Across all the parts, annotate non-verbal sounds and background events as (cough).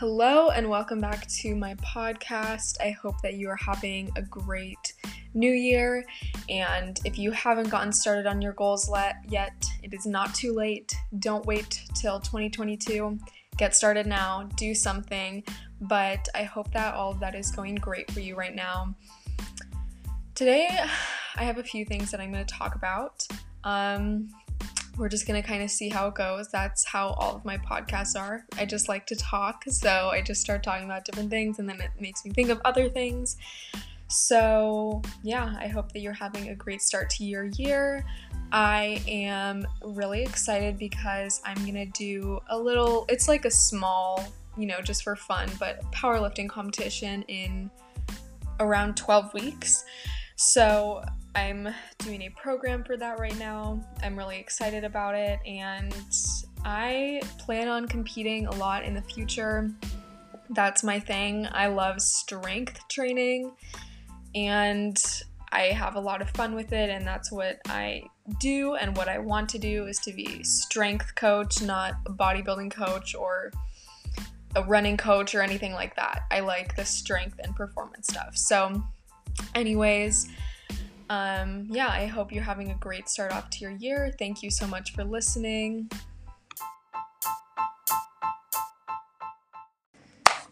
Hello, and welcome back to my podcast. I hope that you are having a great new year. And if you haven't gotten started on your goals yet, it is not too late. Don't wait till 2022. Get started now, do something. But I hope that all of that is going great for you right now. Today, (sighs) I have a few things that I'm going to talk about. Um, we're just gonna kind of see how it goes. That's how all of my podcasts are. I just like to talk, so I just start talking about different things and then it makes me think of other things. So, yeah, I hope that you're having a great start to your year. I am really excited because I'm gonna do a little, it's like a small, you know, just for fun, but powerlifting competition in around 12 weeks. So, I'm doing a program for that right now. I'm really excited about it, and I plan on competing a lot in the future. That's my thing. I love strength training, and I have a lot of fun with it, and that's what I do. And what I want to do is to be strength coach, not a bodybuilding coach or a running coach or anything like that. I like the strength and performance stuff. So, anyways, um, yeah, I hope you're having a great start off to your year. Thank you so much for listening.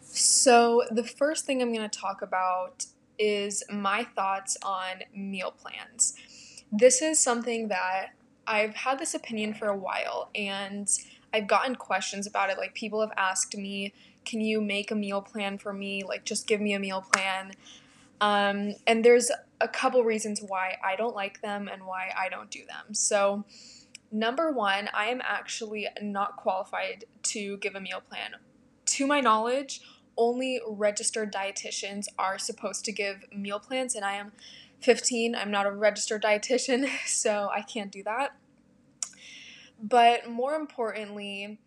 So, the first thing I'm going to talk about is my thoughts on meal plans. This is something that I've had this opinion for a while and I've gotten questions about it. Like, people have asked me, Can you make a meal plan for me? Like, just give me a meal plan. Um, and there's a couple reasons why I don't like them and why I don't do them. So, number one, I am actually not qualified to give a meal plan. To my knowledge, only registered dietitians are supposed to give meal plans, and I am 15. I'm not a registered dietitian, (laughs) so I can't do that. But more importantly,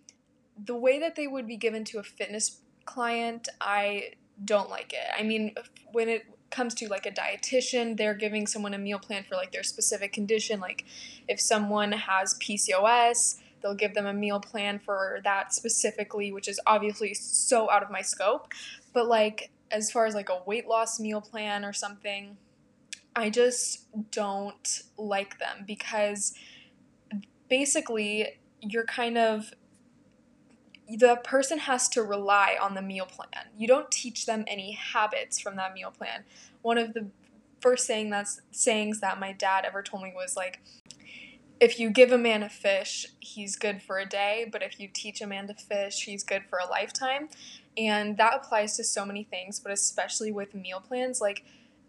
the way that they would be given to a fitness client, I don't like it. I mean, when it comes to like a dietitian, they're giving someone a meal plan for like their specific condition. Like if someone has PCOS, they'll give them a meal plan for that specifically, which is obviously so out of my scope. But like as far as like a weight loss meal plan or something, I just don't like them because basically you're kind of the person has to rely on the meal plan. You don't teach them any habits from that meal plan. One of the first saying that's sayings that my dad ever told me was like if you give a man a fish, he's good for a day, but if you teach a man to fish, he's good for a lifetime. And that applies to so many things, but especially with meal plans. Like,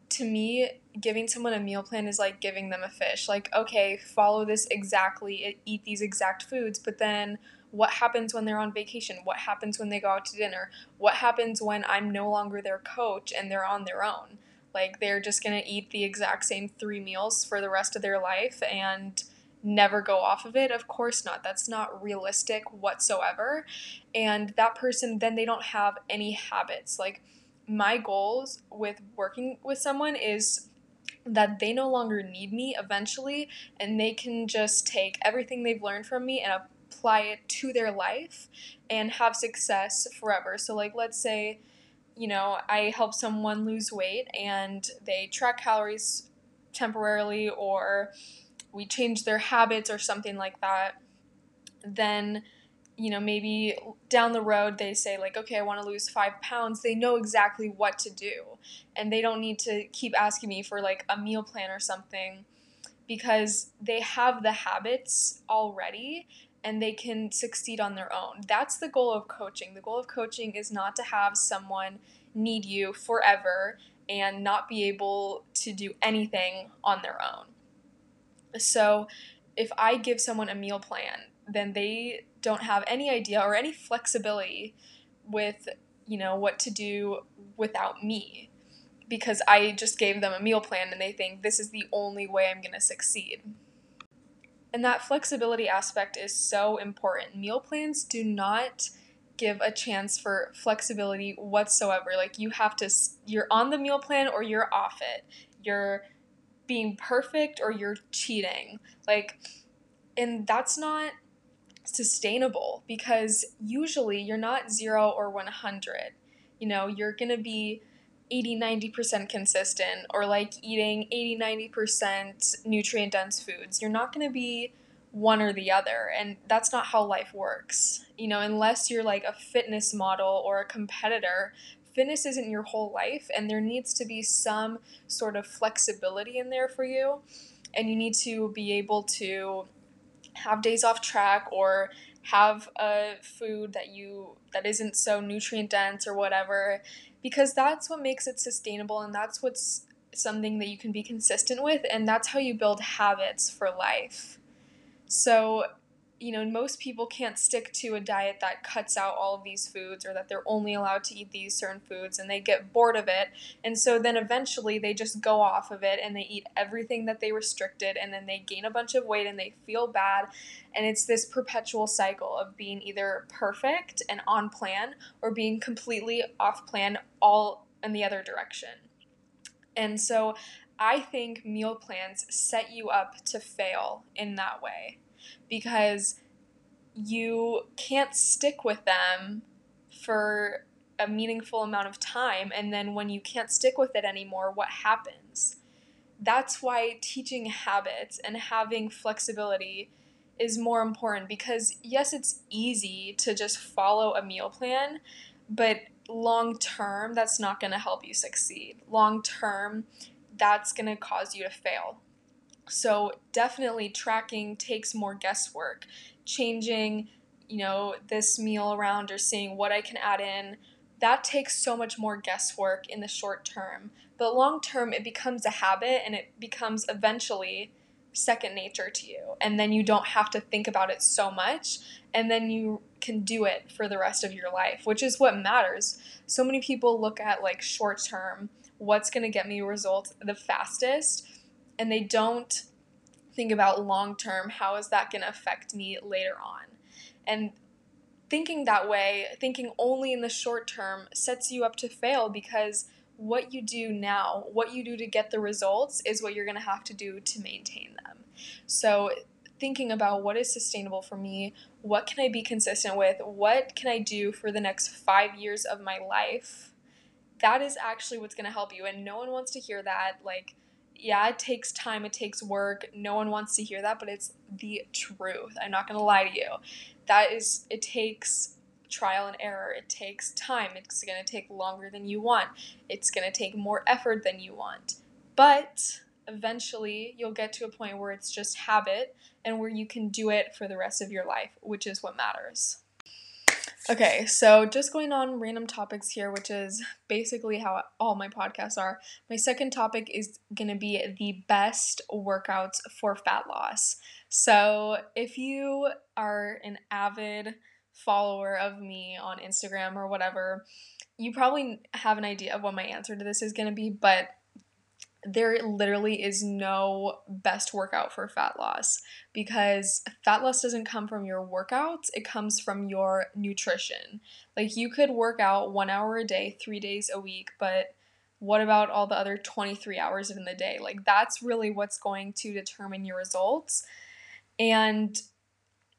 to me, giving someone a meal plan is like giving them a fish. Like, okay, follow this exactly, eat these exact foods, but then what happens when they're on vacation? What happens when they go out to dinner? What happens when I'm no longer their coach and they're on their own? Like they're just going to eat the exact same three meals for the rest of their life and never go off of it? Of course not. That's not realistic whatsoever. And that person, then they don't have any habits. Like my goals with working with someone is that they no longer need me eventually and they can just take everything they've learned from me and apply it to their life and have success forever. So, like, let's say, you know, I help someone lose weight and they track calories temporarily or we change their habits or something like that, then you know, maybe down the road they say, like, okay, I want to lose five pounds. They know exactly what to do. And they don't need to keep asking me for like a meal plan or something because they have the habits already and they can succeed on their own. That's the goal of coaching. The goal of coaching is not to have someone need you forever and not be able to do anything on their own. So, if I give someone a meal plan, then they don't have any idea or any flexibility with, you know, what to do without me because I just gave them a meal plan and they think this is the only way I'm going to succeed. And that flexibility aspect is so important. Meal plans do not give a chance for flexibility whatsoever. Like you have to you're on the meal plan or you're off it. You're being perfect or you're cheating. Like and that's not sustainable because usually you're not 0 or 100. You know, you're going to be 80 90% consistent or like eating 80 90% nutrient dense foods. You're not going to be one or the other and that's not how life works. You know, unless you're like a fitness model or a competitor, fitness isn't your whole life and there needs to be some sort of flexibility in there for you and you need to be able to have days off track or have a food that you that isn't so nutrient dense or whatever because that's what makes it sustainable and that's what's something that you can be consistent with and that's how you build habits for life. So you know, most people can't stick to a diet that cuts out all of these foods or that they're only allowed to eat these certain foods and they get bored of it. And so then eventually they just go off of it and they eat everything that they restricted and then they gain a bunch of weight and they feel bad. And it's this perpetual cycle of being either perfect and on plan or being completely off plan, all in the other direction. And so I think meal plans set you up to fail in that way because you can't stick with them for a meaningful amount of time. And then when you can't stick with it anymore, what happens? That's why teaching habits and having flexibility is more important because, yes, it's easy to just follow a meal plan, but long term, that's not going to help you succeed. Long term, that's going to cause you to fail. So definitely tracking takes more guesswork. Changing, you know, this meal around or seeing what I can add in, that takes so much more guesswork in the short term. But long term, it becomes a habit and it becomes eventually second nature to you. And then you don't have to think about it so much. And then you can do it for the rest of your life, which is what matters. So many people look at like short term, what's going to get me results the fastest and they don't think about long term how is that going to affect me later on? And thinking that way thinking only in the short term sets you up to fail because what you do now what you do to get the results is what you're going to have to do to maintain them. So thinking about what is sustainable for me what can i be consistent with what can i do for the next five years of my life that is actually what's going to help you and no one wants to hear that like yeah, it takes time, it takes work. No one wants to hear that, but it's the truth. I'm not going to lie to you. That is, it takes trial and error. It takes time. It's going to take longer than you want. It's going to take more effort than you want. But eventually, you'll get to a point where it's just habit and where you can do it for the rest of your life, which is what matters. Okay, so just going on random topics here, which is basically how all my podcasts are. My second topic is going to be the best workouts for fat loss. So, if you are an avid follower of me on Instagram or whatever, you probably have an idea of what my answer to this is going to be, but there literally is no best workout for fat loss because fat loss doesn't come from your workouts, it comes from your nutrition. Like you could work out one hour a day, three days a week, but what about all the other 23 hours in the day? Like that's really what's going to determine your results. And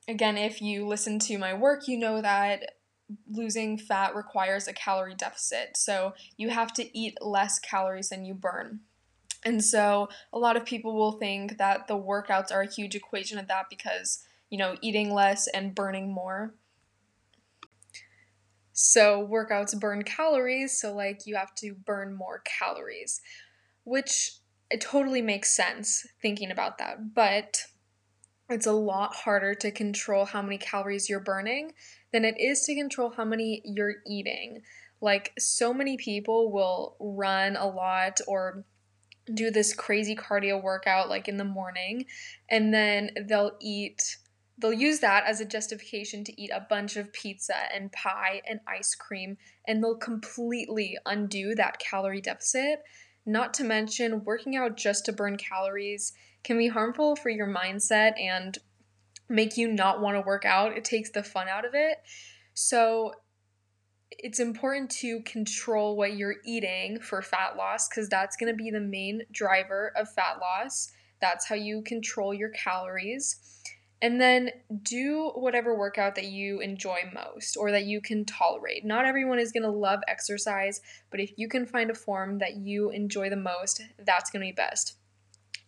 again, if you listen to my work, you know that losing fat requires a calorie deficit. So you have to eat less calories than you burn. And so a lot of people will think that the workouts are a huge equation of that because, you know, eating less and burning more. So workouts burn calories, so like you have to burn more calories, which it totally makes sense thinking about that. But it's a lot harder to control how many calories you're burning than it is to control how many you're eating. Like so many people will run a lot or do this crazy cardio workout like in the morning and then they'll eat they'll use that as a justification to eat a bunch of pizza and pie and ice cream and they'll completely undo that calorie deficit. Not to mention working out just to burn calories can be harmful for your mindset and make you not want to work out. It takes the fun out of it. So it's important to control what you're eating for fat loss because that's going to be the main driver of fat loss. That's how you control your calories. And then do whatever workout that you enjoy most or that you can tolerate. Not everyone is going to love exercise, but if you can find a form that you enjoy the most, that's going to be best.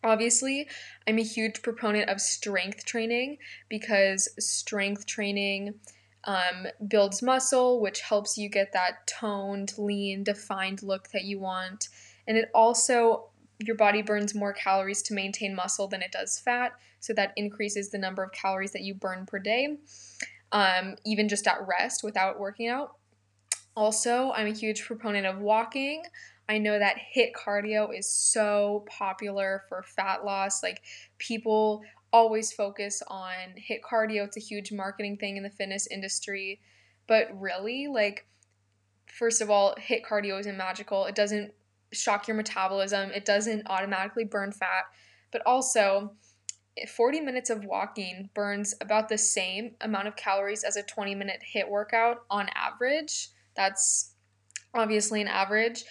Obviously, I'm a huge proponent of strength training because strength training um, builds muscle, which helps you get that toned, lean, defined look that you want. And it also, your body burns more calories to maintain muscle than it does fat. So that increases the number of calories that you burn per day, um, even just at rest without working out. Also, I'm a huge proponent of walking. I know that HIIT cardio is so popular for fat loss. Like people always focus on HIIT cardio. It's a huge marketing thing in the fitness industry. But really, like, first of all, HIIT cardio isn't magical. It doesn't shock your metabolism, it doesn't automatically burn fat. But also, 40 minutes of walking burns about the same amount of calories as a 20 minute HIIT workout on average. That's obviously an average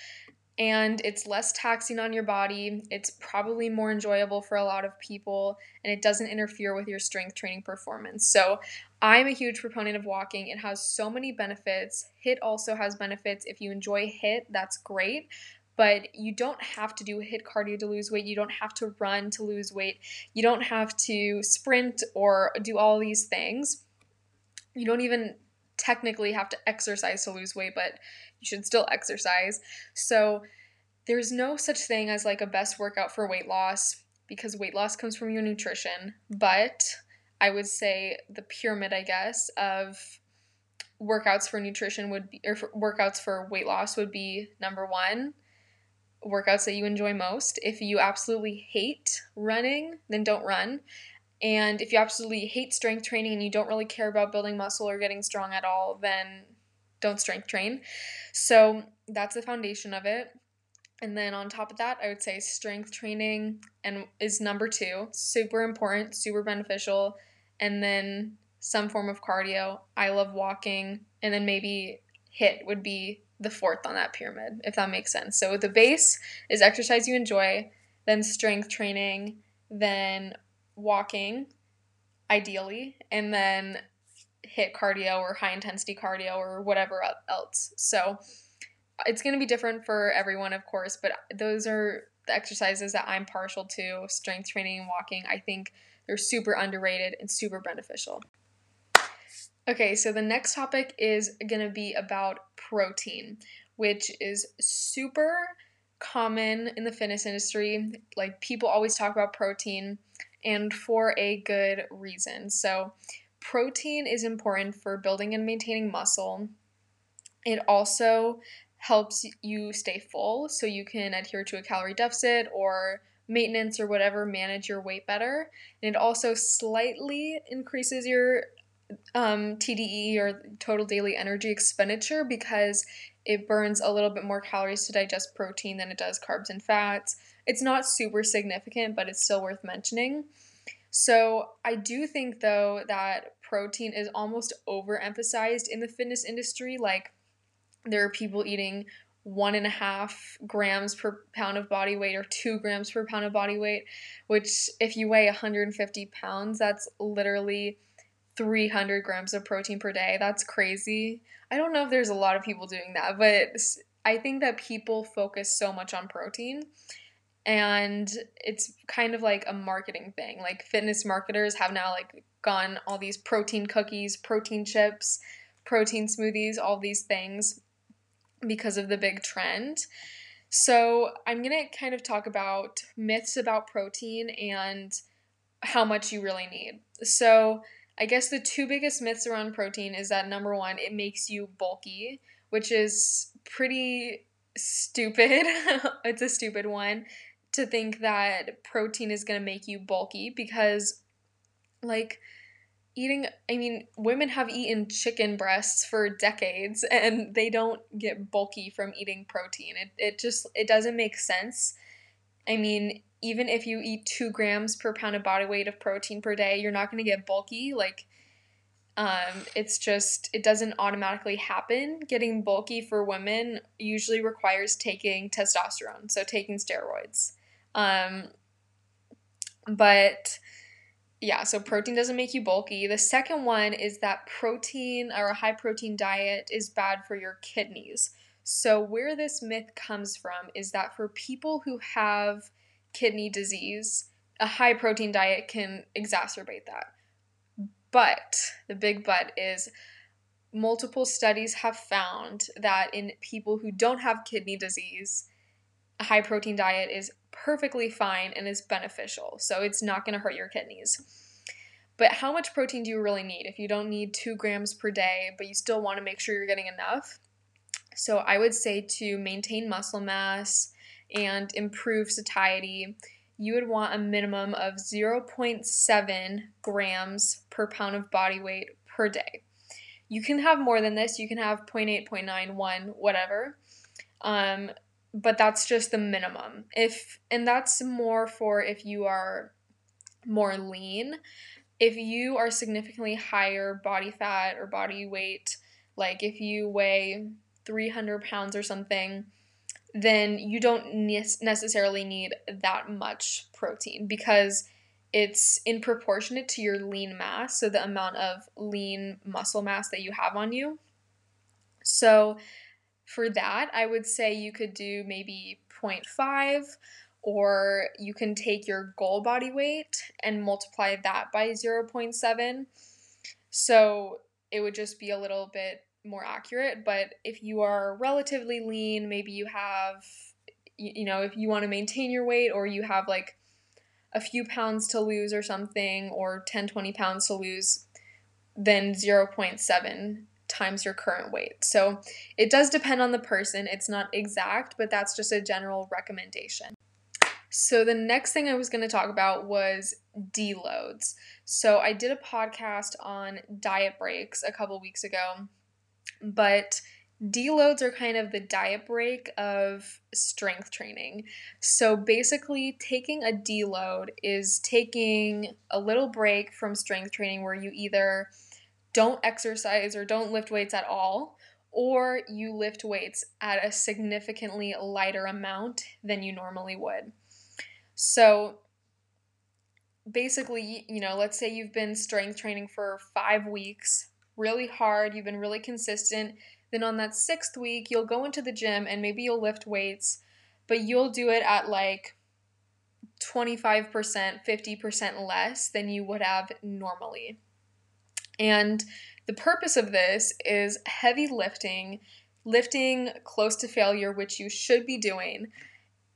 and it's less taxing on your body. It's probably more enjoyable for a lot of people, and it doesn't interfere with your strength training performance. So, I'm a huge proponent of walking. It has so many benefits. HIIT also has benefits. If you enjoy HIIT, that's great. But you don't have to do HIIT cardio to lose weight. You don't have to run to lose weight. You don't have to sprint or do all these things. You don't even technically have to exercise to lose weight, but you should still exercise. So there's no such thing as like a best workout for weight loss because weight loss comes from your nutrition. But I would say the pyramid, I guess, of workouts for nutrition would be, or for workouts for weight loss would be number one, workouts that you enjoy most. If you absolutely hate running, then don't run. And if you absolutely hate strength training and you don't really care about building muscle or getting strong at all, then don't strength train. So that's the foundation of it. And then on top of that, I would say strength training and is number 2, super important, super beneficial, and then some form of cardio. I love walking, and then maybe HIIT would be the fourth on that pyramid, if that makes sense. So the base is exercise you enjoy, then strength training, then walking, ideally, and then HIIT cardio or high intensity cardio or whatever else. So it's going to be different for everyone, of course, but those are the exercises that I'm partial to strength training and walking. I think they're super underrated and super beneficial. Okay, so the next topic is going to be about protein, which is super common in the fitness industry. Like people always talk about protein and for a good reason. So, protein is important for building and maintaining muscle. It also helps you stay full so you can adhere to a calorie deficit or maintenance or whatever, manage your weight better. And it also slightly increases your um, TDEE or total daily energy expenditure because it burns a little bit more calories to digest protein than it does carbs and fats. It's not super significant, but it's still worth mentioning. So, I do think though that protein is almost overemphasized in the fitness industry. Like, there are people eating one and a half grams per pound of body weight or two grams per pound of body weight, which, if you weigh 150 pounds, that's literally 300 grams of protein per day. That's crazy. I don't know if there's a lot of people doing that, but I think that people focus so much on protein and it's kind of like a marketing thing. Like fitness marketers have now like gone all these protein cookies, protein chips, protein smoothies, all these things because of the big trend. So, I'm going to kind of talk about myths about protein and how much you really need. So, I guess the two biggest myths around protein is that number 1, it makes you bulky, which is pretty stupid. (laughs) it's a stupid one to think that protein is going to make you bulky because, like, eating, I mean, women have eaten chicken breasts for decades (laughs) and they don't get bulky from eating protein. It, it just, it doesn't make sense. I mean, even if you eat two grams per pound of body weight of protein per day, you're not going to get bulky. Like, um, it's just, it doesn't automatically happen. Getting bulky for women usually requires taking testosterone, so taking steroids. Um, but Yeah, so protein doesn't make you bulky. The second one is that protein or a high protein diet is bad for your kidneys. So, where this myth comes from is that for people who have kidney disease, a high protein diet can exacerbate that. But the big but is multiple studies have found that in people who don't have kidney disease, a high protein diet is perfectly fine and is beneficial. So it's not going to hurt your kidneys. But how much protein do you really need if you don't need two grams per day, but you still want to make sure you're getting enough? So I would say to maintain muscle mass and improve satiety, you would want a minimum of 0.7 grams per pound of body weight per day. You can have more than this, you can have 0.8, 0.9, 1, whatever. Um, but that's just the minimum. If and that's more for if you are more lean. If you are significantly higher body fat or body weight, like if you weigh 300 pounds or something, then you don't necessarily need that much protein because it's in proportionate to your lean mass, so the amount of lean muscle mass that you have on you. So for that, I would say you could do maybe 0.5 or you can take your goal body weight and multiply that by 0.7. So it would just be a little bit more accurate. But if you are relatively lean, maybe you have, you know, if you want to maintain your weight or you have like a few pounds to lose or something, or 10, 20 pounds to lose, then 0.7 times your current weight. So it does depend on the person. It's not exact, but that's just a general recommendation. So the next thing I was going to talk about was deloads. So I did a podcast on diet breaks a couple weeks ago, but deloads are kind of the diet break of strength training. So basically, taking a deload is taking a little break from strength training where you either don't exercise or don't lift weights at all, or you lift weights at a significantly lighter amount than you normally would. So basically, you know, let's say you've been strength training for five weeks, really hard, you've been really consistent. Then on that sixth week, you'll go into the gym and maybe you'll lift weights, but you'll do it at like 25%, 50% less than you would have normally. And the purpose of this is heavy lifting, lifting close to failure, which you should be doing,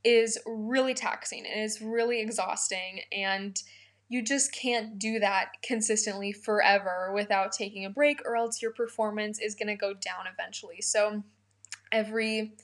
is really taxing and it's really exhausting. And you just can't do that consistently forever without taking a break, or else your performance is going to go down eventually. So, every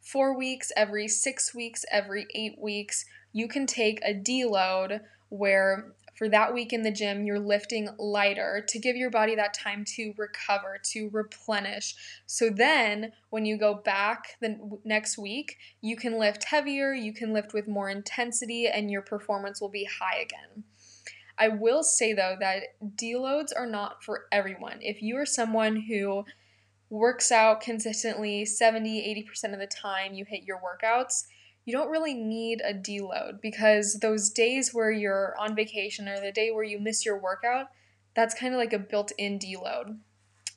four weeks, every six weeks, every eight weeks, you can take a deload where for that week in the gym, you're lifting lighter to give your body that time to recover, to replenish. So then, when you go back the next week, you can lift heavier, you can lift with more intensity, and your performance will be high again. I will say though that deloads are not for everyone. If you are someone who works out consistently 70 80% of the time you hit your workouts, you don't really need a deload because those days where you're on vacation or the day where you miss your workout, that's kind of like a built in deload.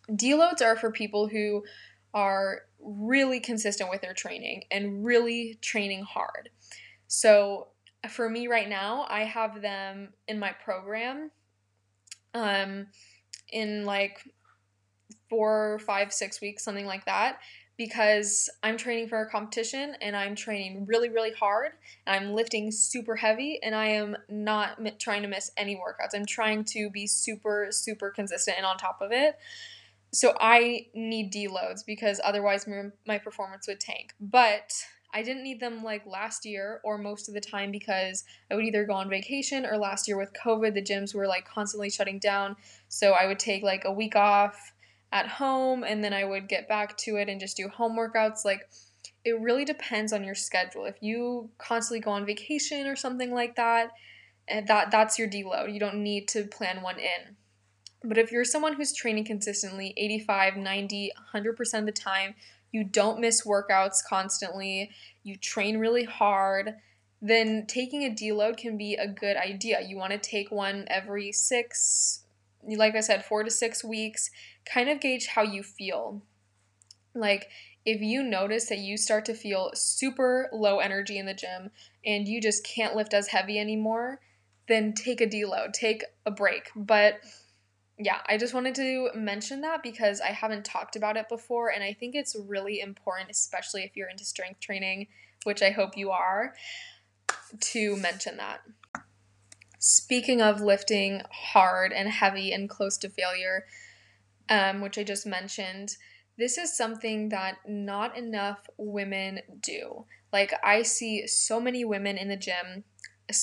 Deloads are for people who are really consistent with their training and really training hard. So for me right now, I have them in my program um in like four, five, six weeks, something like that because I'm training for a competition and I'm training really, really hard. And I'm lifting super heavy and I am not m- trying to miss any workouts. I'm trying to be super, super consistent and on top of it. So I need deloads because otherwise my, my performance would tank. But I didn't need them like last year or most of the time because I would either go on vacation or last year with COVID, the gyms were like constantly shutting down. So I would take like a week off at home and then I would get back to it and just do home workouts. Like, it really depends on your schedule. If you constantly go on vacation or something like that, and eh, that that's your deload. You don't need to plan one in. But if you're someone who's training consistently 85, 90, 100% of the time, you don't miss workouts constantly, you train really hard, then taking a deload can be a good idea. You want to take one every six, like I said, four to six weeks, kind of gauge how you feel. Like, if you notice that you start to feel super low energy in the gym and you just can't lift as heavy anymore, then take a deload, take a break. But yeah, I just wanted to mention that because I haven't talked about it before and I think it's really important, especially if you're into strength training, which I hope you are to mention that. Speaking of lifting hard and heavy and close to failure, um, which I just mentioned, this is something that not enough women do. Like, I see so many women in the gym,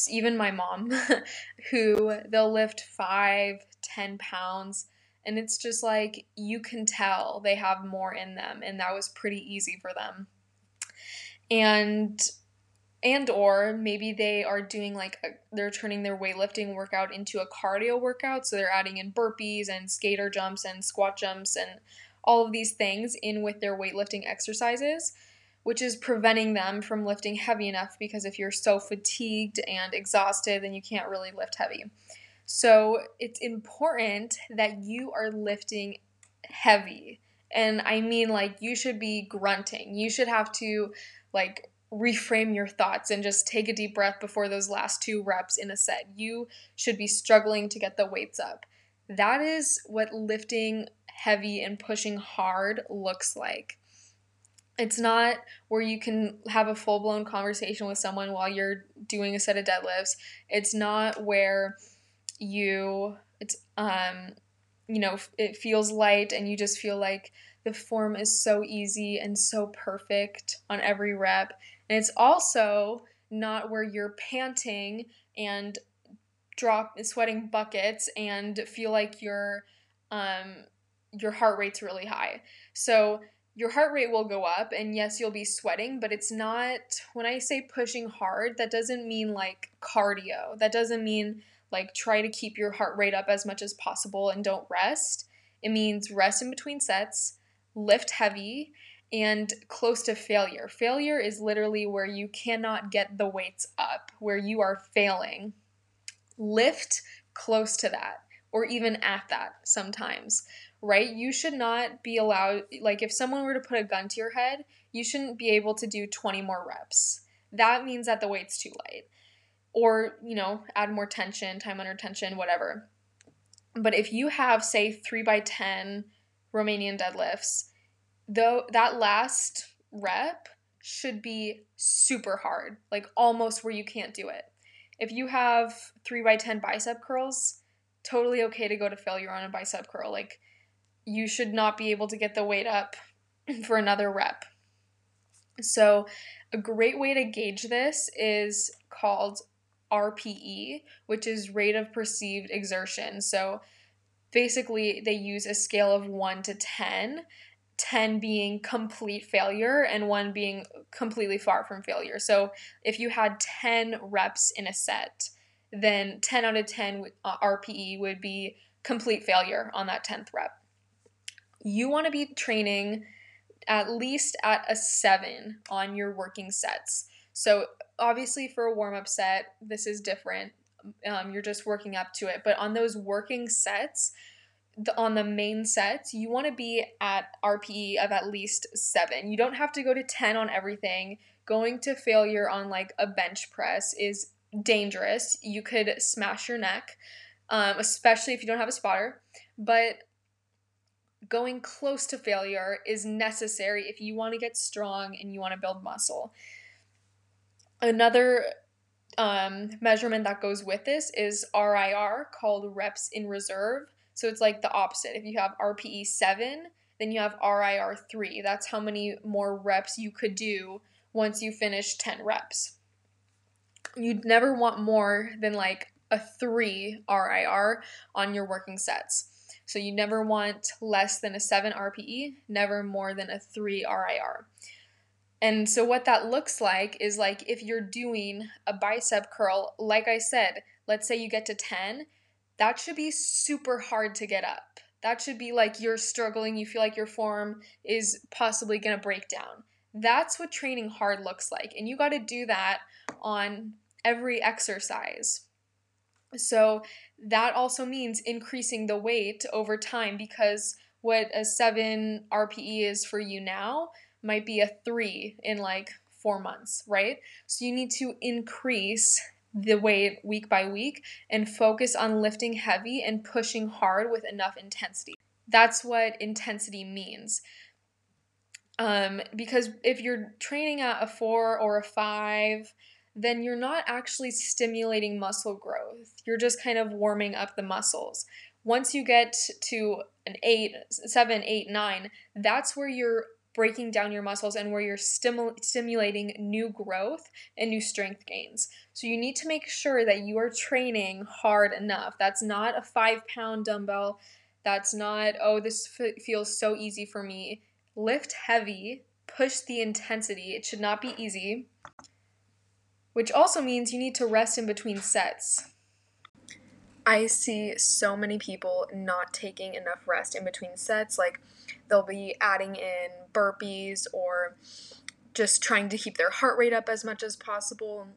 even my mom, (laughs) who they'll lift five, ten pounds, and it's just like you can tell they have more in them, and that was pretty easy for them. And and or maybe they are doing like a, they're turning their weightlifting workout into a cardio workout so they're adding in burpees and skater jumps and squat jumps and all of these things in with their weightlifting exercises which is preventing them from lifting heavy enough because if you're so fatigued and exhausted then you can't really lift heavy. So it's important that you are lifting heavy and i mean like you should be grunting. You should have to like reframe your thoughts and just take a deep breath before those last two reps in a set. You should be struggling to get the weights up. That is what lifting heavy and pushing hard looks like. It's not where you can have a full blown conversation with someone while you're doing a set of deadlifts. It's not where you, it's, um, you know, it feels light and you just feel like the form is so easy and so perfect on every rep. And it's also not where you're panting and drop sweating buckets and feel like your um your heart rate's really high. So your heart rate will go up and yes you'll be sweating but it's not when i say pushing hard that doesn't mean like cardio that doesn't mean like try to keep your heart rate up as much as possible and don't rest it means rest in between sets lift heavy and close to failure. Failure is literally where you cannot get the weights up, where you are failing. Lift close to that, or even at that sometimes, right? You should not be allowed, like, if someone were to put a gun to your head, you shouldn't be able to do 20 more reps. That means that the weight's too light. Or, you know, add more tension, time under tension, whatever. But if you have, say, 3 by 10 Romanian deadlifts, though that last rep should be super hard, like almost where you can't do it. If you have 3 by 10 bicep curls, totally okay to go to failure on a bicep curl. Like you should not be able to get the weight up (clears throat) for another rep. So, a great way to gauge this is called RPE, which is rate of perceived exertion. So, basically, they use a scale of 1 to 10 10 being complete failure and one being completely far from failure. So if you had 10 reps in a set, then 10 out of 10 uh, RPE would be complete failure on that 10th rep. You want to be training at least at a 7 on your working sets. So obviously for a warm up set, this is different. Um, you're just working up to it. But on those working sets, the, on the main sets, you want to be at RPE of at least seven. You don't have to go to 10 on everything. Going to failure on like a bench press is dangerous. You could smash your neck, um, especially if you don't have a spotter. But going close to failure is necessary if you want to get strong and you want to build muscle. Another um, measurement that goes with this is RIR, called reps in reserve. So it's like the opposite. If you have RPE 7, then you have RIR 3. That's how many more reps you could do once you finish 10 reps. You'd never want more than like a 3 RIR on your working sets. So you never want less than a 7 RPE, never more than a 3 RIR. And so what that looks like is like if you're doing a bicep curl, like I said, let's say you get to 10, that should be super hard to get up. That should be like you're struggling, you feel like your form is possibly going to break down. That's what training hard looks like. And you got to do that on every exercise. So that also means increasing the weight over time because what a 7 RPE is for you now might be a 3 in like 4 months, right? So you need to increase the weight week by week and focus on lifting heavy and pushing hard with enough intensity. That's what intensity means. Um, because if you're training at a four or a five, then you're not actually stimulating muscle growth. You're just kind of warming up the muscles. Once you get to an eight, seven, eight, nine, that's where you're breaking down your muscles and where you're stimul- stimulating new growth and new strength gains. So you need to make sure that you are training hard enough. That's not a five pound dumbbell. That's not, oh, this f- feels so easy for me. Lift heavy, push the intensity. It should not be easy, which also means you need to rest in between sets. I see so many people not taking enough rest in between sets. Like they'll be adding in burpees or just trying to keep their heart rate up as much as possible.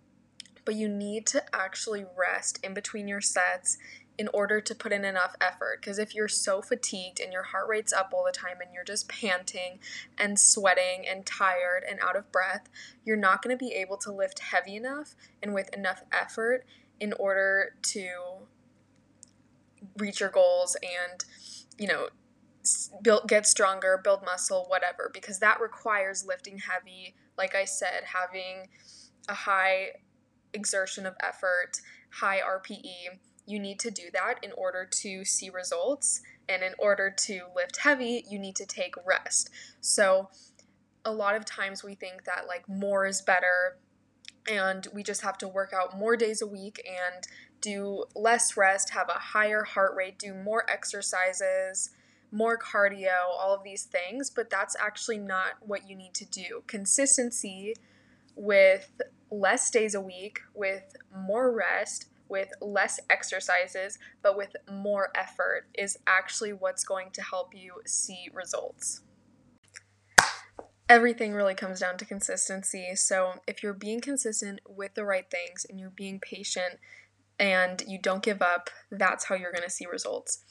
But you need to actually rest in between your sets in order to put in enough effort. Because if you're so fatigued and your heart rate's up all the time and you're just panting and sweating and tired and out of breath, you're not going to be able to lift heavy enough and with enough effort in order to reach your goals and, you know, build get stronger, build muscle, whatever, because that requires lifting heavy, like I said, having a high exertion of effort, high RPE you need to do that in order to see results. And in order to lift heavy, you need to take rest. So, a lot of times we think that like more is better and we just have to work out more days a week and do less rest, have a higher heart rate, do more exercises, more cardio, all of these things, but that's actually not what you need to do. Consistency with less days a week, with more rest, with less exercises, but with more effort, is actually what's going to help you see results. Everything really comes down to consistency. So, if you're being consistent with the right things and you're being patient and you don't give up, that's how you're going to see results.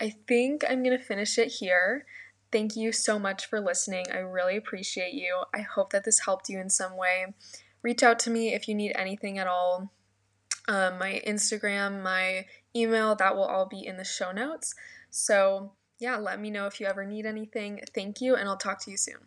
I think I'm going to finish it here. Thank you so much for listening. I really appreciate you. I hope that this helped you in some way. Reach out to me if you need anything at all um, my Instagram, my email, that will all be in the show notes. So, yeah, let me know if you ever need anything. Thank you, and I'll talk to you soon.